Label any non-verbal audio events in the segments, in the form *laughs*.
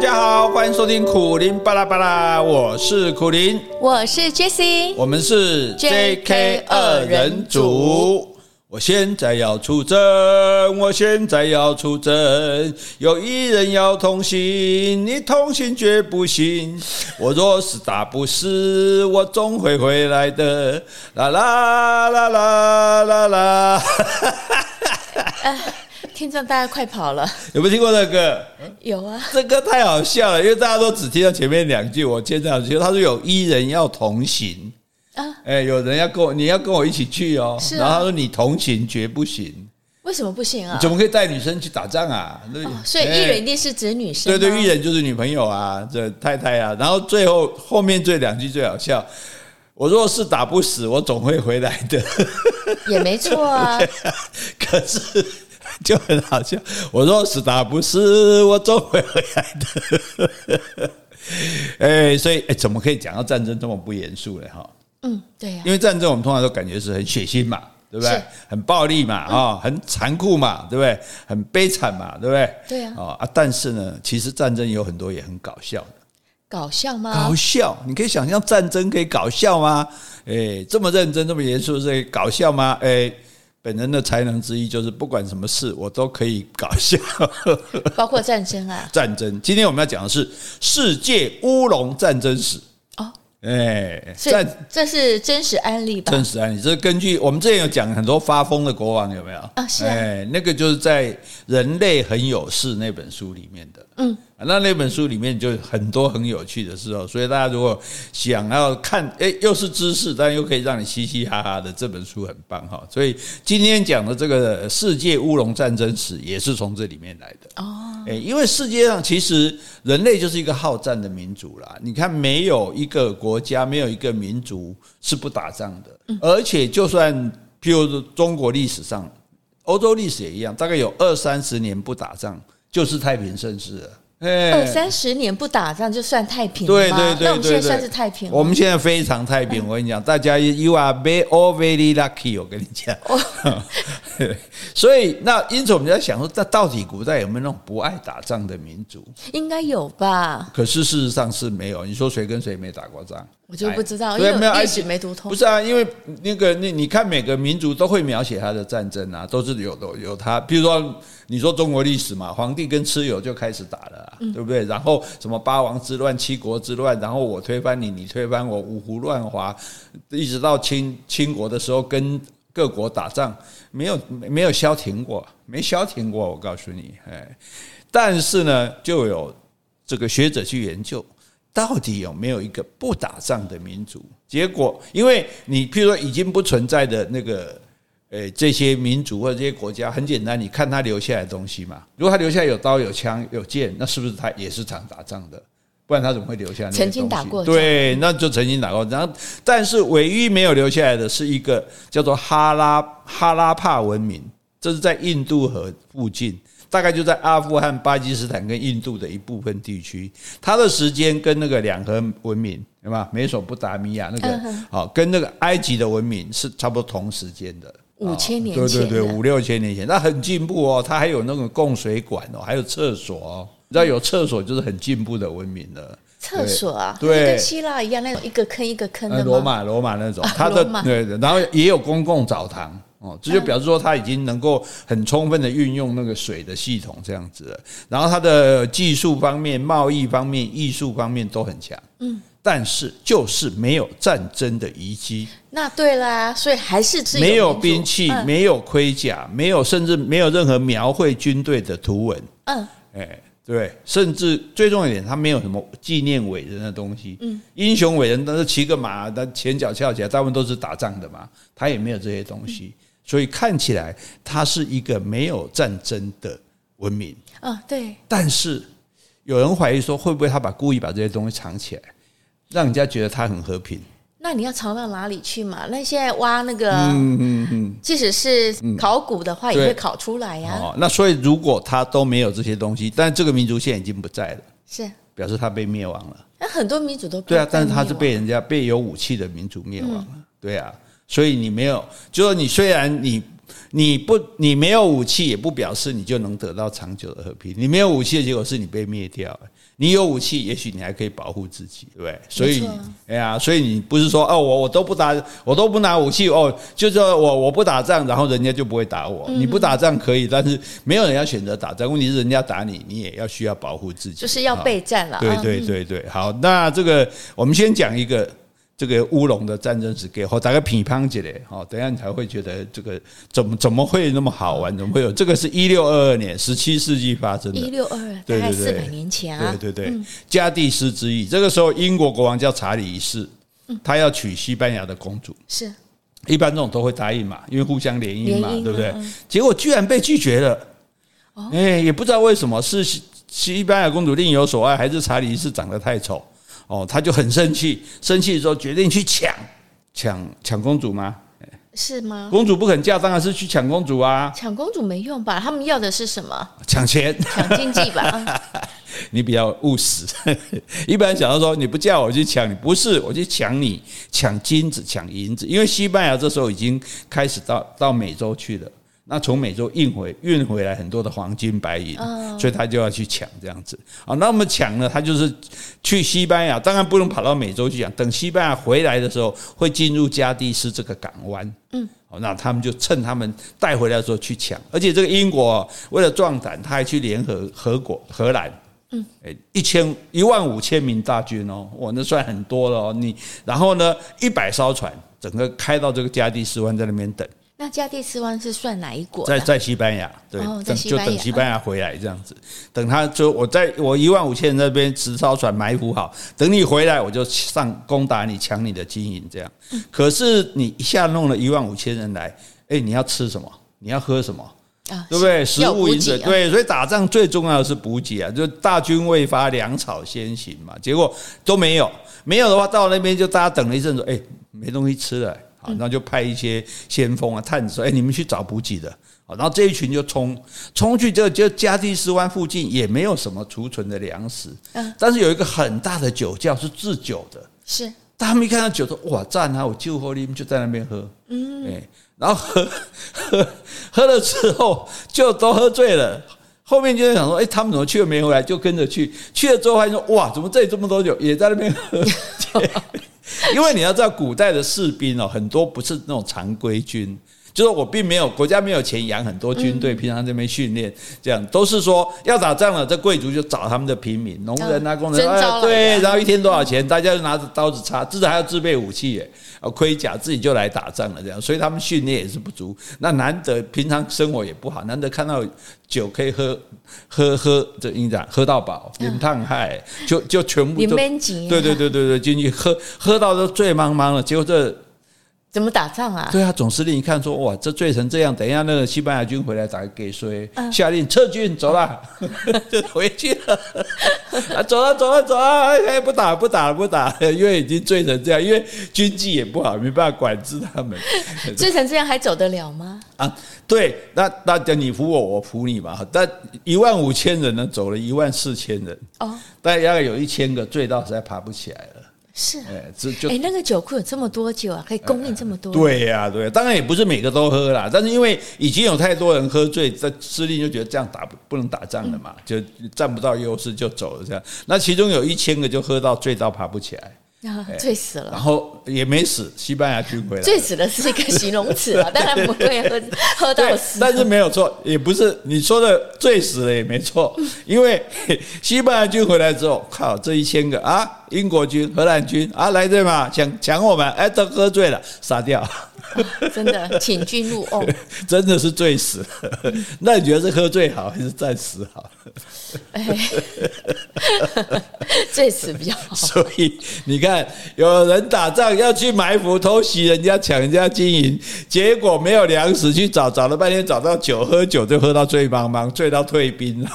家好，欢迎收听苦林巴拉巴拉，我是苦林，我是 Jessie，我们是 JK 二人组。我现在要出征，我现在要出征，有一人要同行，你同行绝不行。我若是打不死，我总会回来的。啦啦啦啦啦啦！*laughs* 听众大家快跑了，*laughs* 有没有听过这个歌？有啊，这歌太好笑了，因为大家都只听到前面两句。我接着要说，他说有一人要同行。啊，哎，有人要跟我，你要跟我一起去哦。是，然后他说你同行绝不行。为什么不行啊？怎么可以带女生去打仗啊？所以一人一定是指女生。对对，一人就是女朋友啊，这太太啊。然后最后后面这两句最好笑。我若是打不死，我总会回来的。也没错啊。*laughs* 可是就很好笑。我若是打不死，我总会回来的。*laughs* 哎，所以哎，怎么可以讲到战争这么不严肃呢？哈。嗯，对呀，因为战争我们通常都感觉是很血腥嘛，对不对？很暴力嘛，啊，很残酷嘛，对不对？很悲惨嘛，对不对？对呀，啊，但是呢，其实战争有很多也很搞笑的。搞笑吗？搞笑，你可以想象战争可以搞笑吗？哎，这么认真，这么严肃，可以搞笑吗？哎，本人的才能之一就是不管什么事我都可以搞笑，*laughs* 包括战争啊。战争，今天我们要讲的是世界乌龙战争史。哦哎，这这是真实案例吧？真实案例，这是根据我们之前有讲很多发疯的国王有没有？啊，是啊。哎，那个就是在《人类很有事》那本书里面的。嗯。那那本书里面就很多很有趣的事哦，所以大家如果想要看，哎，又是知识，但又可以让你嘻嘻哈哈的，这本书很棒哈。所以今天讲的这个世界乌龙战争史也是从这里面来的哦。哎，因为世界上其实人类就是一个好战的民族啦。你看，没有一个国家，没有一个民族是不打仗的，而且就算譬如说中国历史上、欧洲历史也一样，大概有二三十年不打仗，就是太平盛世了。二三十年不打仗就算太平了？对对对那我们现在算是太平。我们现在非常太平，*laughs* 我跟你讲，大家 you are very all very lucky。我跟你讲，*laughs* 所以那因此我们在想说，那到底古代有没有那种不爱打仗的民族？应该有吧。可是事实上是没有。你说谁跟谁没打过仗？我就不知道，因为历史没读通。不是啊，因为那个那你看每个民族都会描写他的战争啊，都是有的有他。比如说你说中国历史嘛，皇帝跟蚩尤就开始打了啊，对不对？然后什么八王之乱、七国之乱，然后我推翻你，你推翻我，五胡乱华，一直到清清国的时候跟各国打仗，没有没有消停过，没消停过。我告诉你，哎，但是呢，就有这个学者去研究。到底有没有一个不打仗的民族？结果，因为你譬如说已经不存在的那个，诶，这些民族或者这些国家，很简单，你看他留下来的东西嘛。如果他留下来有刀、有枪、有剑，那是不是他也是常打仗的？不然他怎么会留下来那些东西？曾经打过，对，那就曾经打过。然后，但是唯一没有留下来的是一个叫做哈拉哈拉帕文明，这是在印度河附近。大概就在阿富汗、巴基斯坦跟印度的一部分地区，它的时间跟那个两河文明，对吧？美索不达米亚那个，好，跟那个埃及的文明是差不多同时间的，五千年前，对对对，五六千年前，那很进步哦。它还有那种供水管哦，还有厕所哦。你知道有厕所就是很进步的文明了。厕所啊，对，跟希腊一样那种一个坑一个坑的。罗马罗马那种，它的对对，然后也有公共澡堂。哦，这就表示说它已经能够很充分的运用那个水的系统这样子了，然后它的技术方面、贸易方面、艺术方面都很强。嗯，但是就是没有战争的遗迹。那对啦，所以还是没有兵器、没有盔甲、没有甚至没有任何描绘军队的图文。嗯，哎。对，甚至最重要一点，他没有什么纪念伟人的东西。嗯，英雄伟人都是骑个马，他前脚翘起来，大部分都是打仗的嘛，他也没有这些东西，所以看起来他是一个没有战争的文明。啊，对。但是有人怀疑说，会不会他把故意把这些东西藏起来，让人家觉得他很和平？那你要藏到哪里去嘛？那现在挖那个，嗯嗯嗯，即使是考古的话，也会考出来呀。哦，那所以如果他都没有这些东西，但这个民族现在已经不在了，是表示他被灭亡了。那很多民族都对啊，但是他是被人家被有武器的民族灭亡了，对啊。所以你没有，就说你虽然你你不，你没有武器，也不表示你就能得到长久的和平。你没有武器的结果是你被灭掉。你有武器，也许你还可以保护自己，对不对？所以，哎呀，所以你不是说哦，我我都不打，我都不拿武器哦，就是说我我不打仗，然后人家就不会打我。你不打仗可以，但是没有人要选择打仗。问题是人家打你，你也要需要保护自己，就是要备战了。对对对对，好，那这个我们先讲一个。这个乌龙的战争史给后大概乒乓起来，好，等下你才会觉得这个怎么怎么会那么好玩？怎么会有这个是一六二二年，十七世纪发生的。一六二二，大概四百年前啊。对对对，加蒂斯之役，这个时候英国国王叫查理一世，他要娶西班牙的公主。是，一般这种都会答应嘛，因为互相联姻嘛，对不对？结果居然被拒绝了。哎，也不知道为什么，是西西班牙公主另有所爱，还是查理一世长得太丑？哦，他就很生气，生气的时候决定去抢抢抢公主吗？是吗？公主不肯嫁，当然是去抢公主啊！抢公主没用吧？他们要的是什么？抢钱、抢经济吧？*laughs* 你比较务实，*laughs* 一般想到说你不嫁我去抢你，不是我去抢你，抢金子、抢银子，因为西班牙这时候已经开始到到美洲去了。那从美洲运回运回来很多的黄金白银，所以他就要去抢这样子啊。那么抢呢，他就是去西班牙，当然不能跑到美洲去抢。等西班牙回来的时候，会进入加的斯这个港湾。嗯，那他们就趁他们带回来的时候去抢。而且这个英国为了壮胆，他还去联合荷国荷兰。嗯，诶，一千一万五千名大军哦，哇，那算很多了哦。你然后呢，一百艘船整个开到这个加的斯湾，在那边等。那加的斯湾是算哪一国？在在西班牙，对，哦、等就等西班牙回来这样子，等他就我在我一万五千人那边直艘船埋伏好，等你回来我就上攻打你，抢你的金银这样。可是你一下弄了一万五千人来，哎，你要吃什么？你要喝什么？啊，对不对？食物饮水，对，所以打仗最重要的是补给啊，就大军未发，粮草先行嘛。结果都没有，没有的话到那边就大家等了一阵子，哎，没东西吃了。好，然后就派一些先锋啊、探子说：“哎，你们去找补给的。”好，然后这一群就冲冲去，就就加的斯湾附近也没有什么储存的粮食，嗯，但是有一个很大的酒窖是制酒的，是。他们一看到酒，说：“哇，赞啊！我就喝，你们就在那边喝。”嗯，哎，然后喝 *laughs* 喝喝了之后就都喝醉了。后面就在想说：“哎，他们怎么去了没回来？”就跟着去，去了之后发现说：“哇，怎么这里这么多酒，也在那边喝？” *laughs* *laughs* *laughs* 因为你要知道，古代的士兵哦，很多不是那种常规军，就是我并没有国家没有钱养很多军队，平常这边训练，这样都是说要打仗了，这贵族就找他们的平民、农人啊、工人，哎，对，然后一天多少钱，大家就拿着刀子插，至少还要自备武器耶，盔甲，自己就来打仗了，这样，所以他们训练也是不足。那难得平常生活也不好，难得看到酒可以喝，喝喝这营长喝到饱，饮烫害，就就全部都，对对对对对，进去喝喝到都醉茫茫了，结果这。怎么打仗啊？对啊，总司令一看说：“哇，这醉成这样，等一下那个西班牙军回来打给谁？下令撤军，走了，*laughs* 就回去了。啊，走了，走了，走了，哎，不打，不打了，不打了，因为已经醉成这样，因为军纪也不好，没办法管制他们。醉成这样还走得了吗？啊，对，那大家你扶我，我扶你嘛。但一万五千人呢，走了一万四千人。哦，但大概有一千个醉到实在爬不起来了。”是，哎，这就哎，那个酒库有这么多酒啊，可以供应这么多。对呀、啊，对、啊，当然也不是每个都喝啦，但是因为已经有太多人喝醉，这司令就觉得这样打不不能打仗了嘛，就占不到优势就走了这样。那其中有一千个就喝到醉到爬不起来。啊，醉死了，然后也没死，西班牙军回来。*laughs* 醉死了是一个形容词啊，当然不会喝喝到死。但是没有错，也不是你说的醉死了也没错，*laughs* 因为西班牙军回来之后，靠这一千个啊，英国军、荷兰军啊来对嘛，抢抢我们，哎，都喝醉了，杀掉。*laughs* 真的，请君入瓮，*laughs* 真的是醉死了。*laughs* 那你觉得是喝醉好还是暂时好？哎，醉死比较好。所以你看，有人打仗要去埋伏偷袭人家，抢人家金银，结果没有粮食去找，找了半天找到酒，喝酒就喝到醉茫茫，醉到退兵，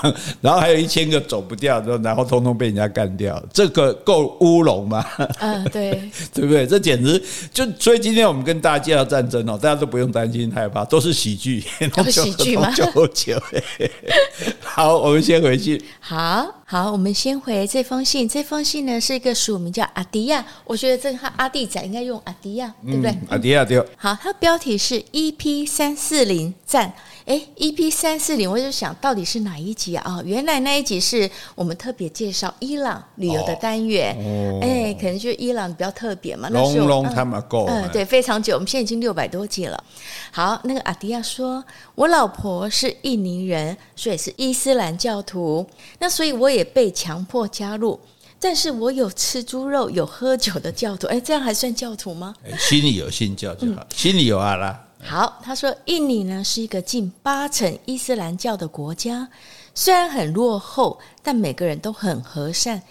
然后还有一千个走不掉，然后通通被人家干掉。这个够够乌龙吗？嗯，对，对不对？这简直就所以今天我们跟大家战争哦，大家都不用担心害怕，都是喜剧，*laughs* 都是喜剧吗？*laughs* 好，我们先回去。好好，我们先回这封信。这封信呢是一个署名叫阿迪亚，我觉得这个阿弟仔应该用阿迪亚，对不对？阿迪亚对。好，它标题是 EP 三四零赞。哎，EP 三四零，我就想到底是哪一集啊？哦，原来那一集是我们特别介绍伊朗旅游的单元。哦，哎，可能就伊朗比较特别嘛。龙龙他们够。嗯，对，非常久。我们现在已经六百多集了。好，那个阿迪亚说，我老婆是印尼人，所以是伊斯兰教徒。那所以我也被强迫加入，但是我有吃猪肉、有喝酒的教徒。哎，这样还算教徒吗？心里有信教就好，嗯，心里有阿拉。好，他说印尼呢是一个近八成伊斯兰教的国家，虽然很落后，但每个人都很和善。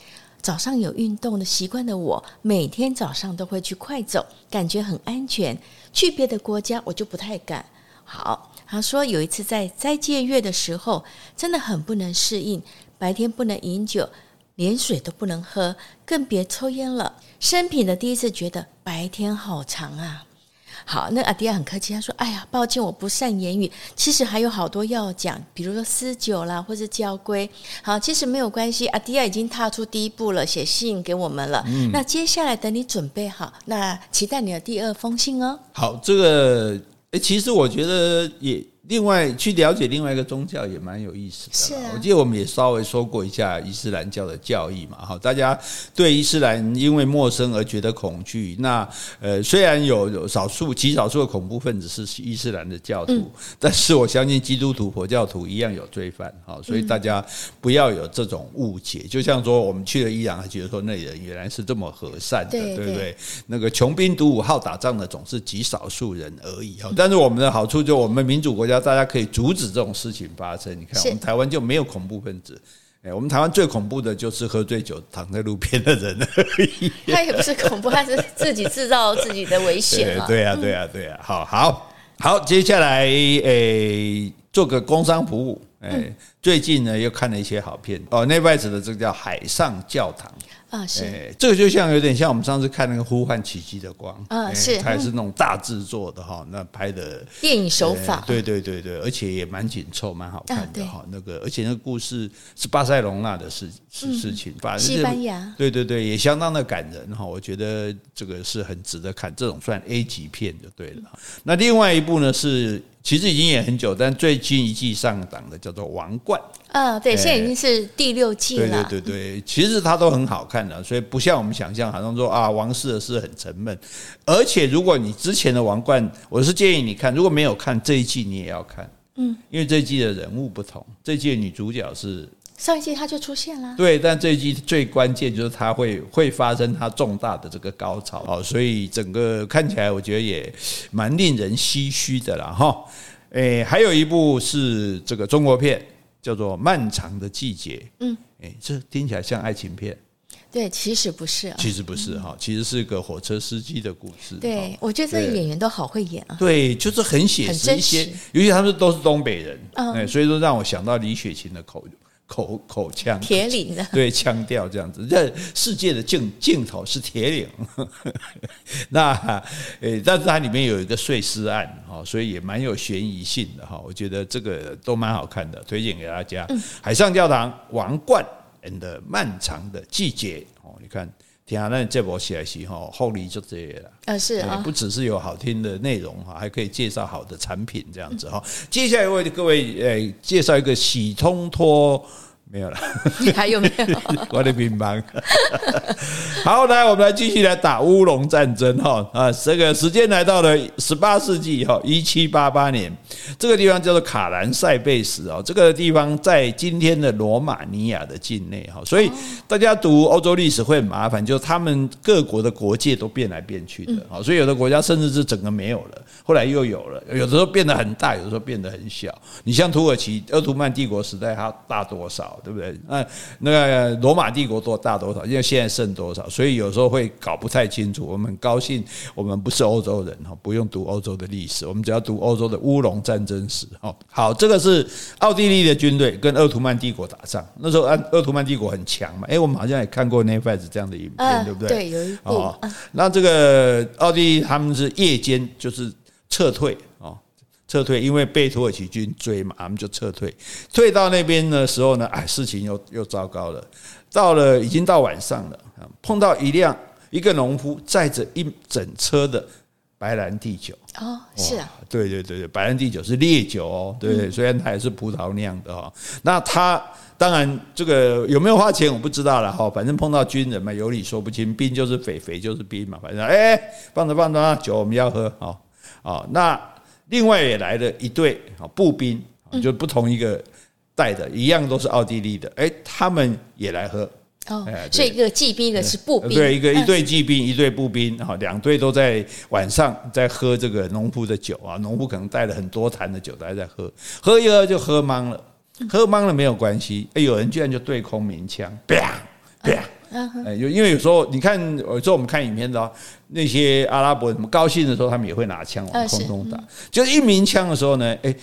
早上有运动的习惯的我，每天早上都会去快走，感觉很安全。去别的国家我就不太敢。好，他说有一次在斋戒月的时候，真的很不能适应，白天不能饮酒，连水都不能喝，更别抽烟了。生平的第一次觉得白天好长啊。好，那阿迪亚很客气，他说：“哎呀，抱歉，我不善言语。其实还有好多要讲，比如说私酒啦，或是交规。好，其实没有关系。阿迪亚已经踏出第一步了，写信给我们了。嗯，那接下来等你准备好，那期待你的第二封信哦。好，这个，诶，其实我觉得也。另外，去了解另外一个宗教也蛮有意思的。是啊，我记得我们也稍微说过一下伊斯兰教的教义嘛。哈，大家对伊斯兰因为陌生而觉得恐惧。那呃，虽然有有少数极少数的恐怖分子是伊斯兰的教徒，嗯，但是我相信基督徒、佛教徒一样有罪犯。哈，所以大家不要有这种误解。就像说，我们去了伊朗，还觉得说那里人原来是这么和善的，对，对，不对？那个穷兵黩武、好打仗的总是极少数人而已。哈，但是我们的好处就我们民主国家。大家可以阻止这种事情发生。你看，我们台湾就没有恐怖分子。哎，我们台湾最恐怖的就是喝醉酒躺在路边的人而已。*laughs* 他也不是恐怖，他是自己制造自己的危险嘛。*laughs* 对啊，对啊，对啊。好好好，接下来诶，做个工商服务。哎，最近呢又看了一些好片哦。那外子的这个叫《海上教堂》。啊，是，这个就像有点像我们上次看那个《呼唤奇迹的光》啊，是，它也是那种大制作的哈，那拍的电影手法，对对对对，而且也蛮紧凑，蛮好看的哈。那个，而且那个故事是巴塞隆纳的事事事情，反正西班牙，对对对，也相当的感人哈。我觉得这个是很值得看，这种算 A 级片就对了。那另外一部呢是。其实已经演很久，但最近一季上档的叫做《王冠》。啊，对，现在已经是第六季了。对对对对，其实它都很好看的，所以不像我们想象，好像说啊，王室的事很沉闷。而且如果你之前的《王冠》，我是建议你看，如果没有看这一季，你也要看。嗯，因为这一季的人物不同，这一季的女主角是。上一季她就出现了，对，但这一季最关键就是他会会发生他重大的这个高潮哦，所以整个看起来我觉得也蛮令人唏嘘的啦哈。诶，还有一部是这个中国片，叫做《漫长的季节》。嗯，哎，这听起来像爱情片，对，其实不是，其实不是哈，其实是一个火车司机的故事。对，我觉得这个演员都好会演啊，对，就是很写实一些，尤其他们都是东北人，嗯，所以说让我想到李雪琴的口。口口腔。铁岭的 *laughs* 对腔调这样子，这世界的镜镜头是铁岭，*laughs* 那诶，但是它里面有一个碎尸案哈，所以也蛮有悬疑性的哈，我觉得这个都蛮好看的，推荐给大家。海上教堂、王冠 and 漫长的季节哦，你看，天啊，那这波起来戏哈，后里就这些了啊，是啊，不只是有好听的内容哈，还可以介绍好的产品这样子哈。接下来为各位诶介绍一个喜通脱。没有了，你还有没有？*laughs* 我的乒乓。*laughs* 好，来，我们来继续来打乌龙战争哈啊！这个时间来到了十八世纪哈，一七八八年，这个地方叫做卡兰塞贝斯哦，这个地方在今天的罗马尼亚的境内哈，所以大家读欧洲历史会很麻烦，就是他们各国的国界都变来变去的啊，所以有的国家甚至是整个没有了。后来又有了，有的时候变得很大，有的时候变得很小。你像土耳其鄂图曼帝国时代，它大多少，对不对？那那个罗马帝国多大多少？因为现在剩多少？所以有时候会搞不太清楚。我们很高兴，我们不是欧洲人哈，不用读欧洲的历史，我们只要读欧洲的乌龙战争史。哈，好，这个是奥地利的军队跟鄂图曼帝国打仗，那时候奥鄂图曼帝国很强嘛。哎，我们好像也看过 Netflix 这样的影片，对不对？对，有一部。那这个奥地利他们是夜间就是。撤退啊，撤退，因为被土耳其军追嘛，我们就撤退。退到那边的时候呢，哎，事情又又糟糕了。到了已经到晚上了，碰到一辆一个农夫载着一整车的白兰地酒。哦，是啊，对对对对，白兰地酒是烈酒哦，对对，虽然它也是葡萄酿的哈。那他当然这个有没有花钱我不知道了哈，反正碰到军人嘛，有理说不清，兵就是匪，匪就是兵嘛，反正哎，放着放着啊，酒我们要喝啊。啊，那另外也来了一队啊步兵，就不同一个带的，一样都是奥地利的，哎，他们也来喝。哦，所以一个骑兵，一个是步兵，对，一个一队骑兵，一队步兵，哈，两队都在晚上在喝这个农夫的酒啊，农夫可能带了很多坛的酒，大家在喝，喝一喝就喝懵了，喝懵了没有关系，哎，有人居然就对空鸣枪，啪啪。哎，有因为有时候你看，有时候我们看影片的那些阿拉伯人，什么高兴的时候，他们也会拿枪往空中打。就是一鸣枪的时候呢，哎，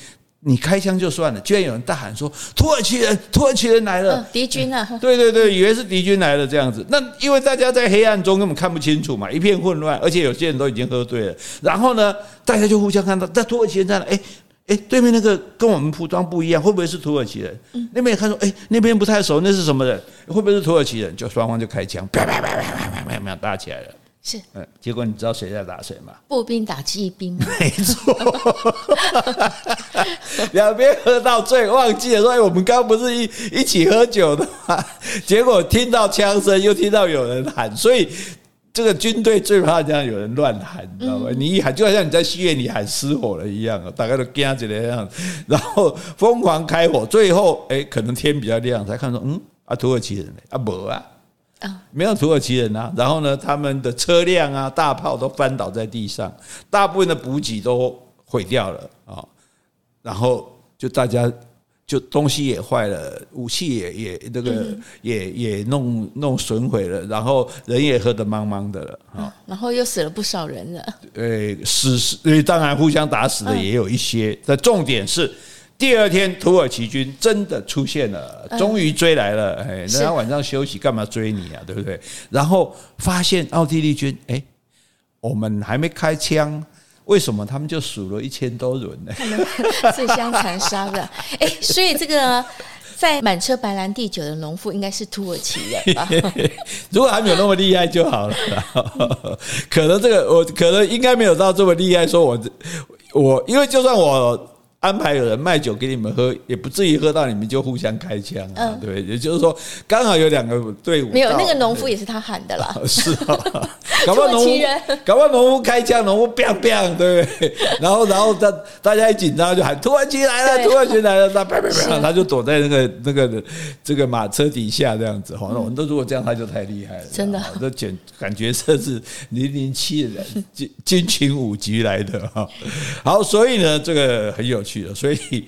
你开枪就算了，居然有人大喊说：“土耳其人，土耳其人来了！”敌军啊！*laughs* 对对对，以为是敌军来了这样子。那因为大家在黑暗中根本看不清楚嘛，一片混乱，而且有些人都已经喝醉了。然后呢，大家就互相看到，那土耳其人在哪？哎。哎，对面那个跟我们服装不一样，会不会是土耳其人？嗯，那边也看说，哎，那边不太熟，那是什么人？会不会是土耳其人？就双方就开枪，啪啪啪啪啪啪啪打起来了。是，嗯，结果你知道谁在打谁吗？*laughs* 步兵打骑兵。*laughs* 没错，两边喝到醉，忘记了说，哎，我们刚不是一一起喝酒的吗？结果听到枪声，又听到有人喊，所以。这个军队最怕这样有人乱喊，你知道吗？你一喊，就好像你在戏院里喊失火了一样，大家都惊起来这样，*laughs* 然后疯狂开火，最后哎，可能天比较亮，才看到嗯啊，土耳其人呢？啊没啊，啊没有土耳其人啊。然后呢，他们的车辆啊、大炮都翻倒在地上，大部分的补给都毁掉了啊。然后就大家。就东西也坏了，武器也也那个也也弄弄损毁了，然后人也喝得茫茫的了啊，然后又死了不少人了。呃，死死，当然互相打死的也有一些。但重点是，第二天土耳其军真的出现了，终于追来了。哎，人家晚上休息干嘛追你啊？对不对？然后发现奥地利军，哎，我们还没开枪。为什么他们就数了一千多人呢？自 *laughs* 相残杀的，哎，所以这个在满车白兰地酒的农夫应该是土耳其人吧？*laughs* 如果还没有那么厉害就好了。*laughs* 可能这个我可能应该没有到这么厉害。说我我因为就算我。安排有人卖酒给你们喝，也不至于喝到你们就互相开枪啊，对，也就是说，刚好有两个队伍。没有那个农夫也是他喊的啦。*laughs* 是啊，*laughs* 搞不好农夫，*laughs* 搞不好农夫开枪，农夫 biang biang，对不对？然后，然后大大家一紧张就喊突然间来了，突然间来了，他啪啪啪，他就躲在那个那个这个马车底下这样子。哈，那我们都如果这样，他就太厉害了。真的，这简感觉这是零零七人军军情五局来的哈。好，所以呢，这个很有趣。去了，所以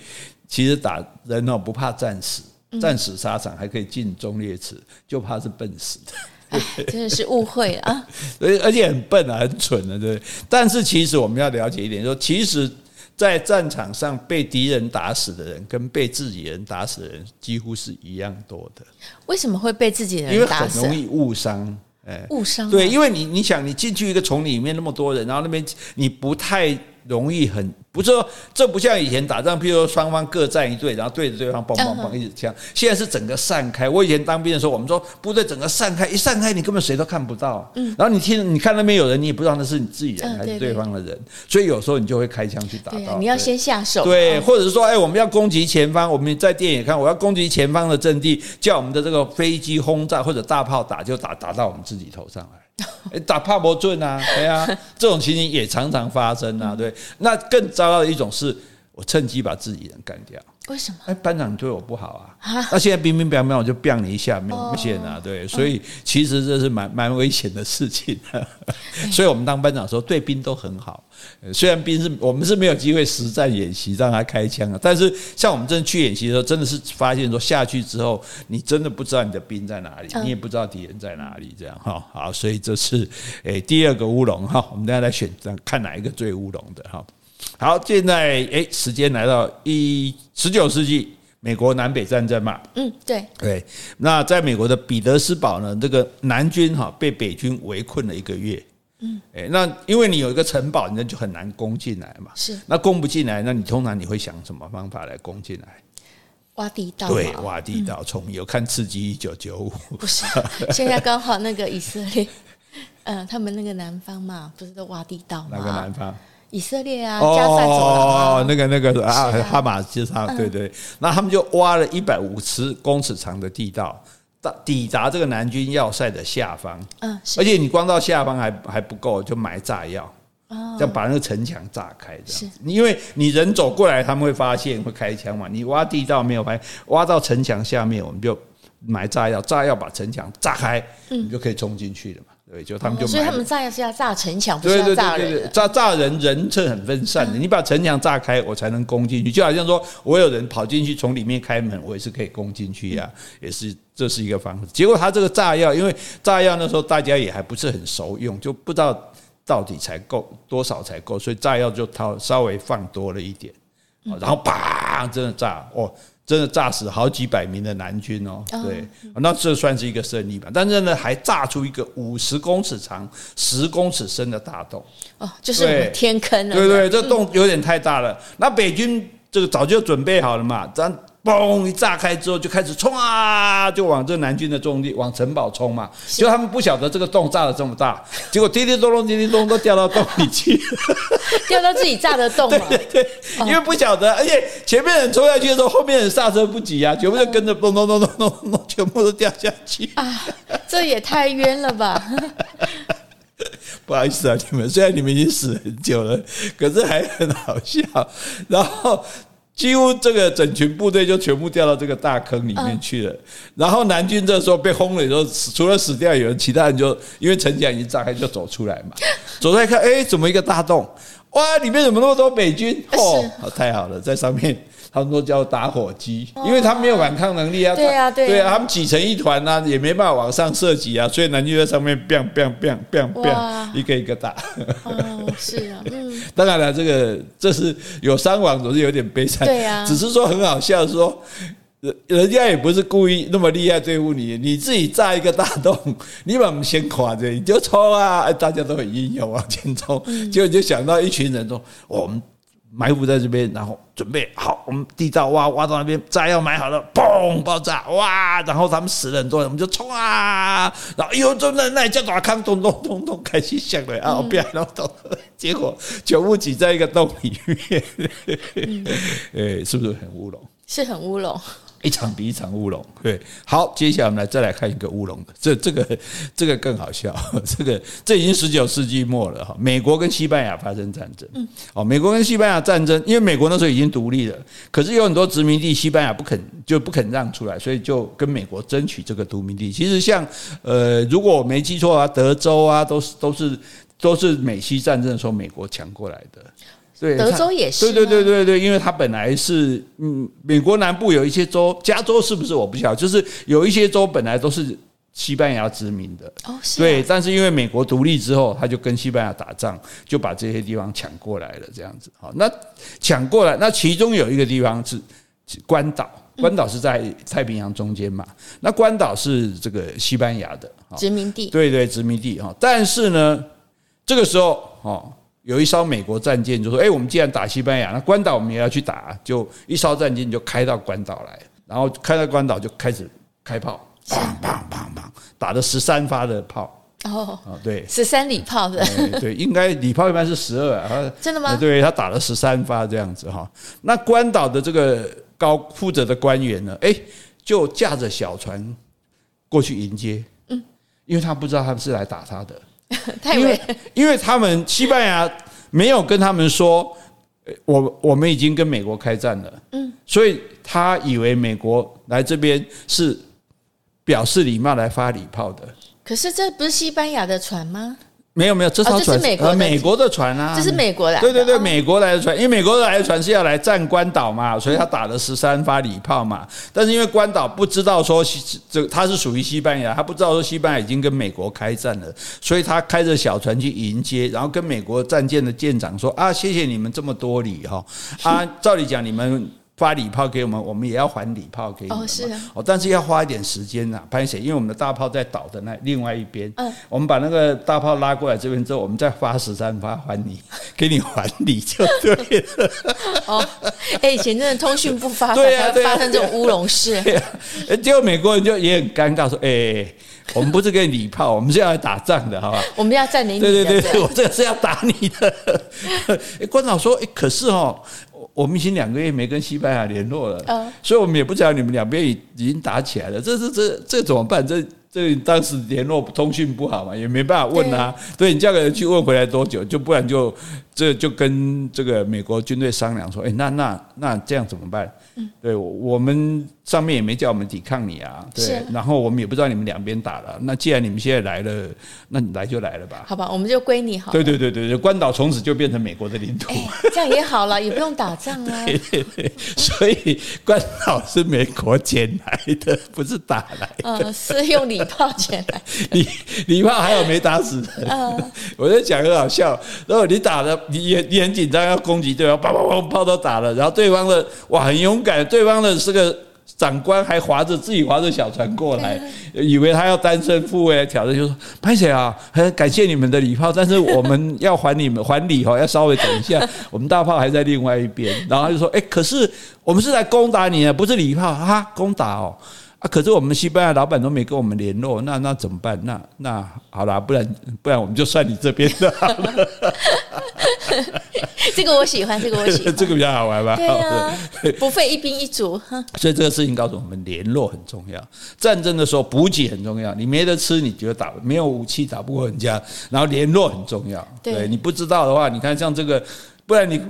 其实打人哦，不怕战死，战死沙场还可以进忠烈祠，就怕是笨死的，*laughs* 哎、真的是误会啊！*laughs* 而而且很笨啊，很蠢的，对。但是其实我们要了解一点，说其实，在战场上被敌人打死的人，跟被自己人打死的人几乎是一样多的。为什么会被自己人打死？因为很容易误伤，哎，误伤。对，因为你你想，你进去一个丛林里面那么多人，然后那边你不太容易很。不是说这不像以前打仗，譬如说双方各站一队，然后对着对方砰砰砰一直枪。现在是整个散开。我以前当兵的时候，我们说部队整个散开，一散开你根本谁都看不到。嗯。然后你听，你看那边有人，你也不知道那是你自己人还是对方的人，所以有时候你就会开枪去打到。你要先下手。对，或者是说，哎，我们要攻击前方，我们在电影看，我要攻击前方的阵地，叫我们的这个飞机轰炸或者大炮打，就打打到我们自己头上来。打帕博顿啊，对啊，这种情形也常常发生啊，对。那更糟糕的一种是，我趁机把自己人干掉。为什么？哎，班长你对我不好啊！那现在冰冰冰冰，我就砰你一下，没有线啊，对，所以其实这是蛮蛮危险的事情。*laughs* 所以我们当班长的时候，对兵都很好。虽然兵是我们是没有机会实战演习让他开枪啊，但是像我们真的去演习的时候，真的是发现说下去之后，你真的不知道你的兵在哪里，你也不知道敌人在哪里，这样哈。好，所以这是诶第二个乌龙哈。我们大家来选看哪一个最乌龙的哈。好，现在哎，时间来到一十九世纪，美国南北战争嘛。嗯，对对。那在美国的彼得斯堡呢，这个南军哈被北军围困了一个月。嗯，哎，那因为你有一个城堡，那就很难攻进来嘛。是。那攻不进来，那你通常你会想什么方法来攻进来？挖地道。对，挖地道。从有看《刺激一九九五》？不是，现在刚好那个以色列，嗯，他们那个南方嘛，不是都挖地道吗？*laughs* 哪个南方？以色列啊，加塞走廊哦，那个那个啊，哈马斯他，对对，那他们就挖了一百五十公尺长的地道，到抵达这个南军要塞的下方。嗯，而且你光到下方还还不够，就埋炸药，要把那个城墙炸开。是，因为你人走过来，他们会发现会开枪嘛。你挖地道没有发现，挖到城墙下面，我们就埋炸药，炸药把城墙炸开，你就可以冲进去了嘛。对，就他们就、哦，所以他们炸药是要炸城墙，不是要炸人。对对对对，炸炸人人是很分散的，你把城墙炸开，我才能攻进去。就好像说我有人跑进去，从里面开门，我也是可以攻进去呀，也是这是一个方式。结果他这个炸药，因为炸药那时候大家也还不是很熟用，就不知道到底才够多少才够，所以炸药就掏稍微放多了一点，然后啪，真的炸哦。真的炸死好几百名的南军哦，对，那这算是一个胜利吧。但是呢，还炸出一个五十公尺长、十公尺深的大洞哦，就是天坑了。对对，这洞有点太大了。那北军这个早就准备好了嘛，咱。嘣！一炸开之后就开始冲啊，就往这南军的重地往城堡冲嘛。结果他们不晓得这个洞炸得这么大，结果叮叮咚咚、叮叮咚咚都掉到洞里去，*laughs* 掉到自己炸的洞。*laughs* 对对对，因为不晓得，而且前面人冲下去的时候，后面人刹车不及啊，全部就跟着咚咚咚咚咚咚，全部都掉下去啊！这也太冤了吧！*laughs* 不好意思啊，你们虽然你们已经死很久了，可是还很好笑。然后。几乎这个整群部队就全部掉到这个大坑里面去了。然后南军这时候被轰了以后，除了死掉有人，其他人就因为城墙已经炸开，就走出来嘛。*laughs* 走出来看，哎，怎么一个大洞？哇，里面怎么那么多美军？哦，太好了，在上面。他们都叫打火机，因为他们没有反抗能力啊。对啊，对啊，他们挤成一团啊，也没办法往上射击啊，所以男就在上面 biang biang biang biang biang 一个一个打。哦，是啊，嗯。*laughs* 当然了，这个这是有伤亡，总是有点悲惨。对啊，只是说很好笑，说人人家也不是故意那么厉害对付你，你自己炸一个大洞，*laughs* 你把我们先垮着，你就冲啊！大家都很英勇往前冲，结果就想到一群人说我们。埋伏在这边，然后准备好，我们地道挖挖到那边，炸药埋好了，嘣，爆炸，哇！然后他们死了很多人，我们就冲啊！然后哎呦，真的那叫打康，咚咚咚咚，开始响了啊！不要，然后咚，结果全部挤在一个洞里面，*laughs* 哎，是不是很乌龙？是很乌龙。一场比一场乌龙，对，好，接下来我们来再来看一个乌龙的，这这个这个更好笑，*laughs* 这个这已经十九世纪末了哈，美国跟西班牙发生战争，嗯，哦，美国跟西班牙战争，因为美国那时候已经独立了，可是有很多殖民地，西班牙不肯就不肯让出来，所以就跟美国争取这个独民地。其实像呃，如果我没记错啊，德州啊，都是都是都是美西战争的时候美国抢过来的。对，德州也是。对对对对对，因为它本来是嗯，美国南部有一些州，加州是不是我不晓得，就是有一些州本来都是西班牙殖民的。哦，是。对，但是因为美国独立之后，他就跟西班牙打仗，就把这些地方抢过来了，这样子。好，那抢过来，那其中有一个地方是关岛，关岛是在太平洋中间嘛。那关岛是这个西班牙的殖民地。对对，殖民地哈。但是呢，这个时候哦。有一艘美国战舰就说：“哎，我们既然打西班牙，那关岛我们也要去打。”就一艘战舰就开到关岛来，然后开到关岛就开始开炮，砰砰砰砰，打了十三发的炮。哦，对，十三礼炮的，对，应该礼炮一般是十二 *laughs* 啊。真的吗？对，他打了十三发这样子哈。那关岛的这个高负责的官员呢，哎，就驾着小船过去迎接，嗯，因为他不知道他们是来打他的。*laughs* 因为，因为他们西班牙没有跟他们说，我我们已经跟美国开战了，嗯，所以他以为美国来这边是表示礼貌来发礼炮的。可是这不是西班牙的船吗？没有没有，这艘船、哦、是美国美国的船啊，这是美国来的。对对对，哦、美国来的船，因为美国来的船是要来占关岛嘛，所以他打了十三发礼炮嘛。但是因为关岛不知道说西这他是属于西班牙，他不知道说西班牙已经跟美国开战了，所以他开着小船去迎接，然后跟美国战舰的舰长说啊，谢谢你们这么多礼哈啊，照理讲你们。发礼炮给我们，我们也要还礼炮给你们。哦，是啊。哦，但是要花一点时间呐，潘姐，因为我们的大炮在岛的那另外一边。嗯。我们把那个大炮拉过来这边之后，我们再发十三发还你，给你还礼就对了。*laughs* 哦，哎，以前真的通讯不发达，才会发生这种乌龙事。*laughs* 对啊。结果美国人就也很尴尬，说：“哎，我们不是给你礼炮，我们是要来打仗的，好吧？我们要占领你。”对对对，我这个是要打你的。*laughs* 哎，关长说：“哎，可是哦。”我们已经两个月没跟西班牙联络了，所以我们也不知道你们两边已已经打起来了。这这这这怎么办？这这当时联络通讯不好嘛，也没办法问他。对，你叫个人去问回来多久？就不然就这就跟这个美国军队商量说，哎，那那那这样怎么办？对，我们。上面也没叫我们抵抗你啊，对，啊、然后我们也不知道你们两边打了。那既然你们现在来了，那你来就来了吧。好吧，我们就归你好。对对对对对，关岛从此就变成美国的领土。这样也好了，也不用打仗啊。*laughs* 对对对，所以关岛是美国捡来的，不是打来的。嗯，是用礼炮捡来的。*laughs* 礼礼炮还有没打死的？嗯，我在讲很好笑。然后你打的，你也你很紧张要攻击对方，砰砰砰炮都打了，然后对方的哇很勇敢，对方的是个。长官还划着自己划着小船过来，以为他要单身赴会来挑战，就说：“拍谁啊，很感谢你们的礼炮，但是我们要还你们还礼哈，要稍微等一下，*laughs* 我们大炮还在另外一边。”然后他就说：“哎，可是我们是来攻打你的，不是礼炮啊，攻打哦。”啊！可是我们西班牙老板都没跟我们联络，那那怎么办？那那好啦，不然不然我们就算你这边的好了。*laughs* *laughs* 这个我喜欢，这个我喜欢，*laughs* 这个比较好玩吧？对啊，不费一兵一卒。所以这个事情告诉我们，联络很重要。战争的时候补给很重要。你没得吃，你觉得打没有武器打不过人家，然后联络很重要。对，你不知道的话，你看像这个，不然你。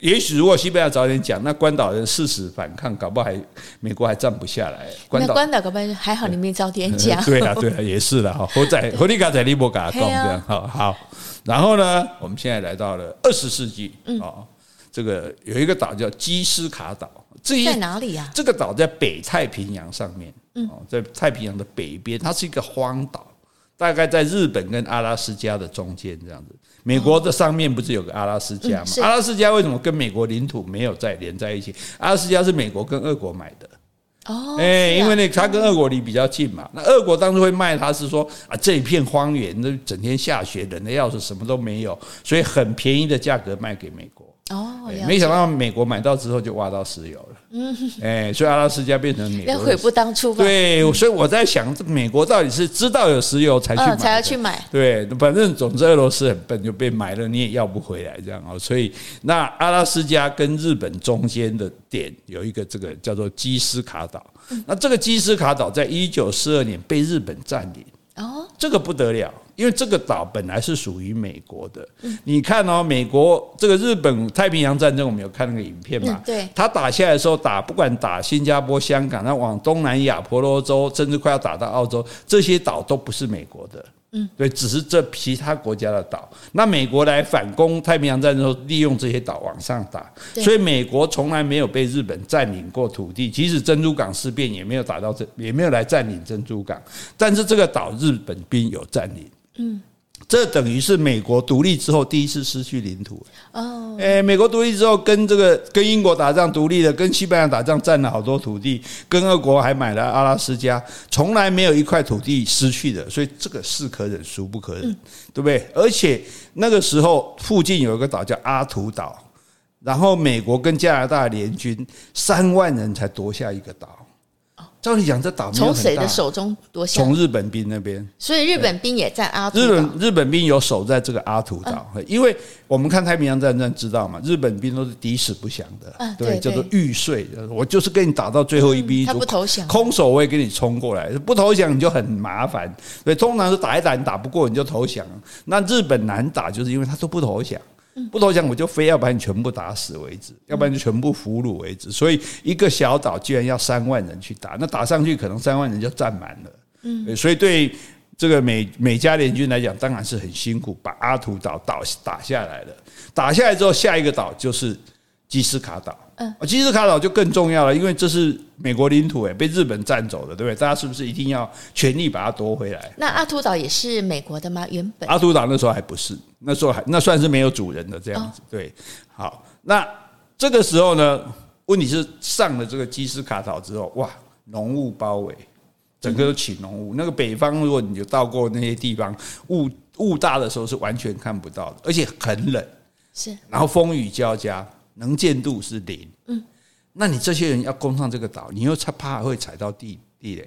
也许如果西班牙早点讲，那关岛人誓死反抗，搞不好还美国还站不下来。关岛关岛搞不好还好，你没早点讲。*laughs* 对啊，对啊，也是的哈。我在和你刚才利波嘎讲这样，好好。然后呢，我们现在来到了二十世纪啊，这个有一个岛叫基斯卡岛，这在哪里呀？这个岛在北太平洋上面，哦，在太平洋的北边，它是一个荒岛，大概在日本跟阿拉斯加的中间这样子。美国的上面不是有个阿拉斯加吗？阿拉斯加为什么跟美国领土没有再连在一起？阿拉斯加是美国跟俄国买的。哦，哎，因为那它跟俄国离比较近嘛。那俄国当时会卖它是说啊，这一片荒原，那整天下雪，冷的要死，什么都没有，所以很便宜的价格卖给美国。哦，没想到美国买到之后就挖到石油了。嗯，哎，所以阿拉斯加变成美国。要悔不当初。对，所以我在想，美国到底是知道有石油才去买，才要去买。对，反正总之俄罗斯很笨，就被买了，你也要不回来这样哦。所以那阿拉斯加跟日本中间的点有一个这个叫做基斯卡岛。那这个基斯卡岛在一九四二年被日本占领。哦，这个不得了。因为这个岛本来是属于美国的，你看哦，美国这个日本太平洋战争，我们有看那个影片嘛？对，他打下来的时候，打不管打新加坡、香港，那往东南亚、婆罗洲，甚至快要打到澳洲，这些岛都不是美国的。嗯，对，只是这其他国家的岛。那美国来反攻太平洋战争的时候，利用这些岛往上打，所以美国从来没有被日本占领过土地。即使珍珠港事变，也没有打到这，也没有来占领珍珠港。但是这个岛，日本兵有占领。嗯，这等于是美国独立之后第一次失去领土哦。诶，美国独立之后，跟这个跟英国打仗独立了，跟西班牙打仗占了好多土地，跟俄国还买了阿拉斯加，从来没有一块土地失去的，所以这个是可忍孰不可忍，对不对？而且那个时候附近有一个岛叫阿图岛，然后美国跟加拿大联军三万人才夺下一个岛。照理讲，这岛从谁的手中夺下？从日本兵那边，所以日本兵也在阿图岛。日本日本兵有守在这个阿图岛，因为我们看太平洋战争知道嘛，日本兵都是抵死不降的，对，叫做玉碎。我就是跟你打到最后一兵一卒，他不投降，空手我也给你冲过来，不投降你就很麻烦。所以通常是打一打你打不过你就投降。那日本难打，就是因为他都不投降。不投降我就非要把你全部打死为止，要不然就全部俘虏为止。所以一个小岛居然要三万人去打，那打上去可能三万人就占满了。嗯，所以对这个美美加联军来讲，当然是很辛苦，把阿图岛岛打下来了。打下来之后，下一个岛就是基斯卡岛。嗯，基斯卡岛就更重要了，因为这是美国领土，诶，被日本占走了，对不对？大家是不是一定要全力把它夺回来？那阿图岛也是美国的吗？原本阿图岛那时候还不是，那时候还那算是没有主人的这样子。对，好，那这个时候呢，问题是上了这个基斯卡岛之后，哇，浓雾包围，整个都起浓雾。那个北方，如果你有到过那些地方，雾雾大的时候是完全看不到的，而且很冷，是，然后风雨交加。能见度是零，嗯，那你这些人要攻上这个岛，你又怕怕会踩到地地雷，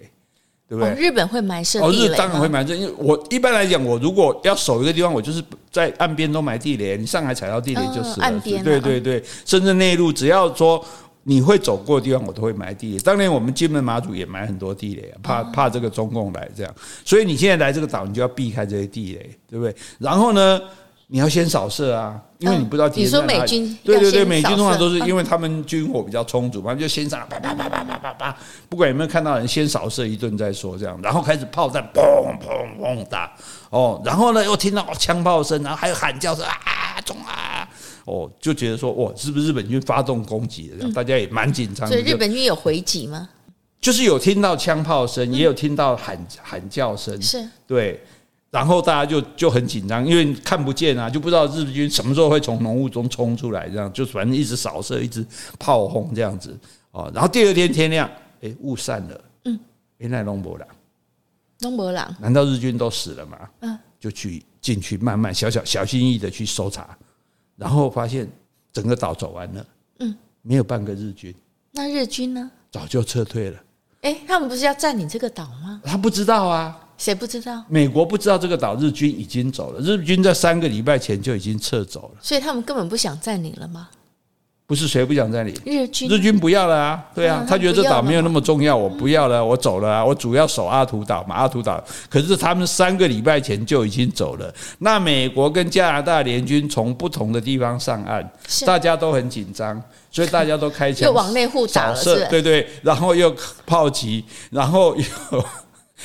对不对？哦、日本会埋设哦，日当然会埋设，因为我一般来讲，我如果要守一个地方，我就是在岸边都埋地雷，你上海踩到地雷就死了，岸边，对对对，甚至内陆，只要说你会走过的地方，我都会埋地雷。当年我们金门马祖也埋很多地雷，怕怕这个中共来这样，所以你现在来这个岛，你就要避开这些地雷，对不对？然后呢？你要先扫射啊，因为你不知道敌人在哪里。你说美军？对对对，美军通常都是因为他们军火比较充足嘛，就先上啪啪啪啪啪啪啪，不管有没有看到人，先扫射一顿再说，这样，然后开始炮弹砰砰砰打哦，然后呢又听到枪炮声，然后还有喊叫声啊冲啊哦，就觉得说哇，是不是日本军发动攻击了？大家也蛮紧张。所以日本军有回击吗？就是有听到枪炮声，也有听到喊喊叫声，是对。然后大家就就很紧张，因为看不见啊，就不知道日军什么时候会从浓雾中冲出来，这样就反正一直扫射，一直炮轰这样子哦。然后第二天天亮，哎，雾散了，嗯，原来龙伯朗，龙伯朗，难道日军都死了吗？嗯，就去进去慢慢小小小心翼翼的去搜查，然后发现整个岛走完了，嗯，没有半个日军。那日军呢？早就撤退了。哎，他们不是要占领这个岛吗？他不知道啊。谁不知道？美国不知道这个岛日军已经走了，日军在三个礼拜前就已经撤走了，所以他们根本不想占领了吗？不是谁不想占领？日军，日军不要了啊！对啊，他觉得这岛没有那么重要，我不要了，我走了啊！我主要守阿图岛嘛，阿图岛。可是他们三个礼拜前就已经走了。那美国跟加拿大联军从不同的地方上岸，大家都很紧张，所以大家都开枪，*laughs* 又往内互打了，是，对对，然后又炮击，然后又。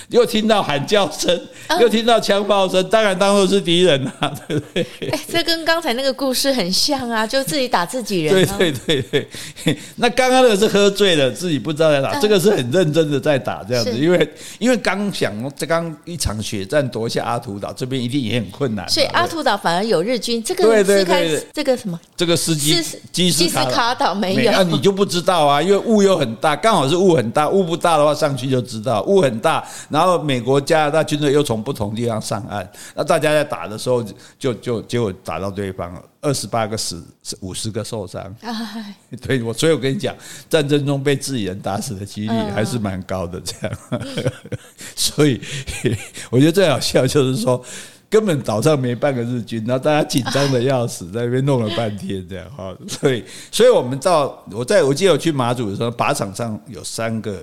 又听到喊叫声，又听到枪炮声，当然当作是敌人啊，对不对？哎，这跟刚才那个故事很像啊，就自己打自己人。对对对对，*laughs* 那刚刚那个是喝醉了，自己不知道在打，这个是很认真的在打，这样子，因为因为刚想这刚一场血战夺下阿图岛，这边一定也很困难。所以阿图岛反而有日军，这个对对对，这个什么？这个司机基斯卡岛没有，那你就不知道啊，因为雾又很大，刚好是雾很大，雾不大的话上去就知道，雾很大。然后美国、加拿大军队又从不同地方上岸，那大家在打的时候就就结果打到对方了，二十八个死，五十个受伤。*laughs* 对，我所以我跟你讲，战争中被自己人打死的几率还是蛮高的。这样，*laughs* 所以 *laughs* 我觉得最好笑就是说，根本岛上没半个日军，然后大家紧张的要死，在那边弄了半天这样哈。所以，所以我们到我在我记得我去马祖的时候，靶场上有三个。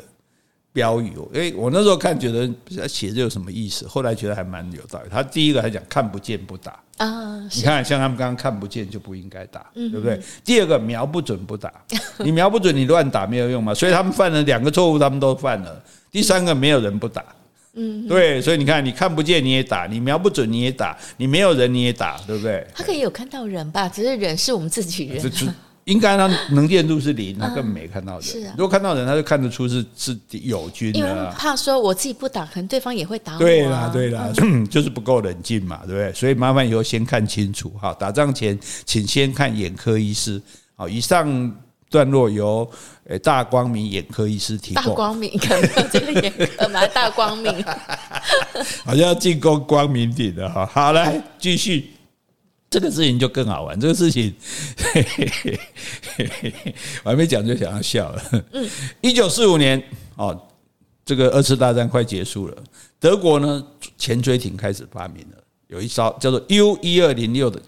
标语，哎，我那时候看觉得写这有什么意思？后来觉得还蛮有道理。他第一个还讲看不见不打啊，你看像他们刚刚看不见就不应该打，对不对？第二个瞄不准不打，*laughs* 你瞄不准你乱打没有用嘛。所以他们犯了两个错误，他们都犯了。第三个没有人不打，嗯，对，所以你看你看不见你也打，你瞄不准你也打，你没有人你也打，对不对？他可以有看到人吧？只是人是我们自己人。应该他能见度是零，他根本没看到人。是啊，如果看到人，他就看得出是是友军的。因为怕说我自己不打，可能对方也会打我。对啦，对啦，*clears throat* 就是不够冷静嘛，对不对？所以麻烦以后先看清楚哈，打仗前请先看眼科医师。好，以上段落由诶大光明眼科医师提供。大光明，可能这个眼科蛮大光明，*laughs* 好像要进攻光明顶的哈。好，来继续。这个事情就更好玩。这个事情，嘿嘿嘿嘿嘿，我还没讲就想要笑了。嗯，一九四五年哦，这个二次大战快结束了，德国呢潜水艇开始发明了，有一艘叫做 U 一二零六的